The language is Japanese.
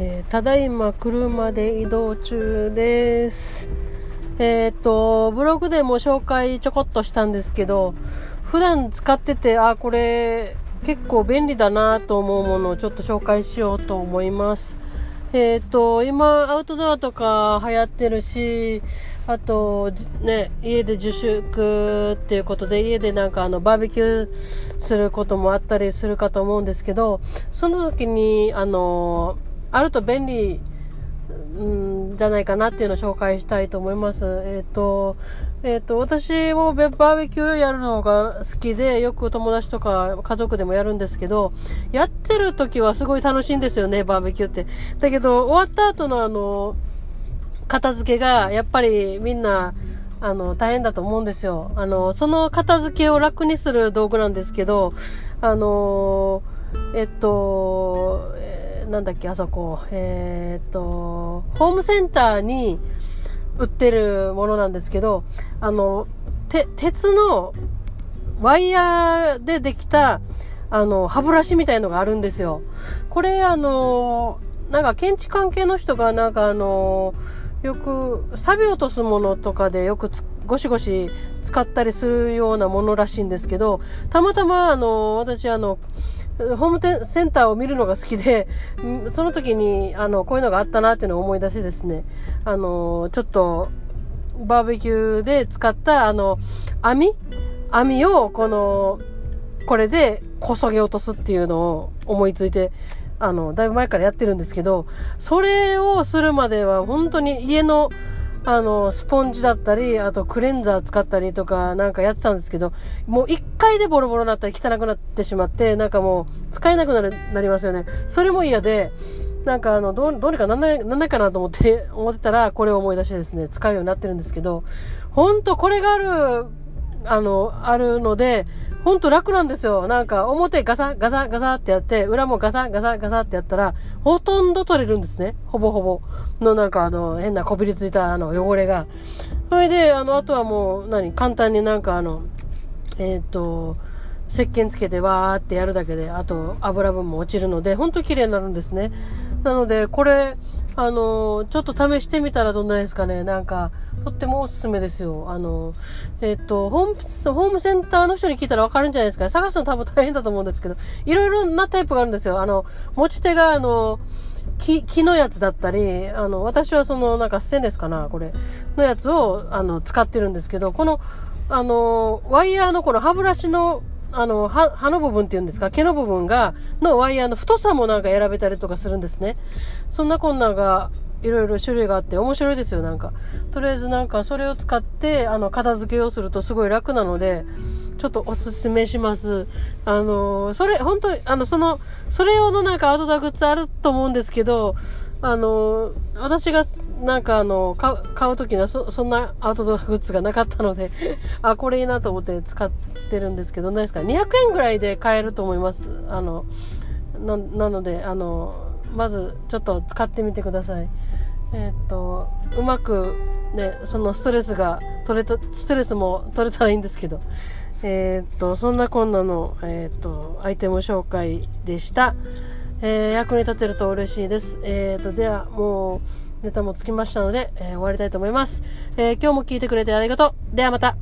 えただいま車で移動中です。えーっと、ブログでも紹介ちょこっとしたんですけど、普段使ってて、あ、これ結構便利だなと思うものをちょっと紹介しようと思います。えーっと、今、アウトドアとか流行ってるし、あと、ね、家で自粛っていうことで、家でなんかあの、バーベキューすることもあったりするかと思うんですけど、その時に、あの、あると便利、うんじゃないかなっていうのを紹介したいと思います。えっ、と、えっ、と、私もバーベキューやるのが好きで、よく友達とか家族でもやるんですけど、やってる時はすごい楽しいんですよね、バーベキューって。だけど、終わった後のあの、片付けが、やっぱりみんな、あの、大変だと思うんですよ。あの、その片付けを楽にする道具なんですけど、あの、えっと、えーなんだっけ、あそこ、えーっと、ホームセンターに売ってるものなんですけど、あの、て、鉄のワイヤーでできた、あの、歯ブラシみたいのがあるんですよ。これ、あの、なんか検知関係の人が、なんかあの、よく、錆び落とすものとかでよくつゴシゴシ使ったりするようなものらしいんですけど、たまたま、あの、私、あの、ホームセンターを見るのが好きで、その時に、あの、こういうのがあったなっていうのを思い出してですね、あの、ちょっと、バーベキューで使った、あの、網？網を、この、これでこそげ落とすっていうのを思いついて、あの、だいぶ前からやってるんですけど、それをするまでは本当に家の、あの、スポンジだったり、あとクレンザー使ったりとかなんかやってたんですけど、もう一回でボロボロになったり汚くなってしまって、なんかもう使えなくなる、なりますよね。それも嫌で、なんかあの、どう、どうにかなんない、なんないかなと思って、思ってたら、これを思い出してですね、使うようになってるんですけど、ほんとこれがある、あの、あるので、ほんと楽なんですよ。なんか、表ガサガサガサってやって、裏もガサガサガサってやったら、ほとんど取れるんですね。ほぼほぼ。のなんかあの、変なこびりついたあの、汚れが。それで、あの、あとはもう、何、簡単になんかあの、えっ、と、石鹸つけてわーってやるだけで、あと油分も落ちるので、ほんと綺麗になるんですね。なので、これ、あの、ちょっと試してみたらどんなですかね。なんか、とってもおすすめですよ。あの、えっ、と、ホーム、ホームセンターの人に聞いたらわかるんじゃないですか。探すの多分大変だと思うんですけど、いろいろなタイプがあるんですよ。あの、持ち手が、あの、木、木のやつだったり、あの、私はその、なんかステンレスかな、これ、のやつを、あの、使ってるんですけど、この、あの、ワイヤーのこの歯ブラシの、あの、歯、歯の部分っていうんですか、毛の部分が、のワイヤーの太さもなんか選べたりとかするんですね。そんなこんなが、いろいろ種類があって面白いですよ、なんか。とりあえずなんかそれを使って、あの、片付けをするとすごい楽なので、ちょっとおすすめします。あの、それ、本当に、あの、その、それ用のなんかアウトドアグッズあると思うんですけど、あの、私がなんかあの、買う、買うときにはそ、そんなアウトドアグッズがなかったので、あ、これいいなと思って使ってるんですけど、何ですか ?200 円ぐらいで買えると思います。あの、な、なので、あの、まずちょっと使ってみてください。えっ、と、うまくね、そのストレスが取れた、ストレスも取れたらいいんですけど、えっ、と、そんなこんなの、えっ、と、アイテム紹介でした。えー役に立てると嬉しいです。えっ、と、では、もう、ネタもつきましたので、えー終わりたいと思います。えー今日も聞いてくれてありがとう。ではまた。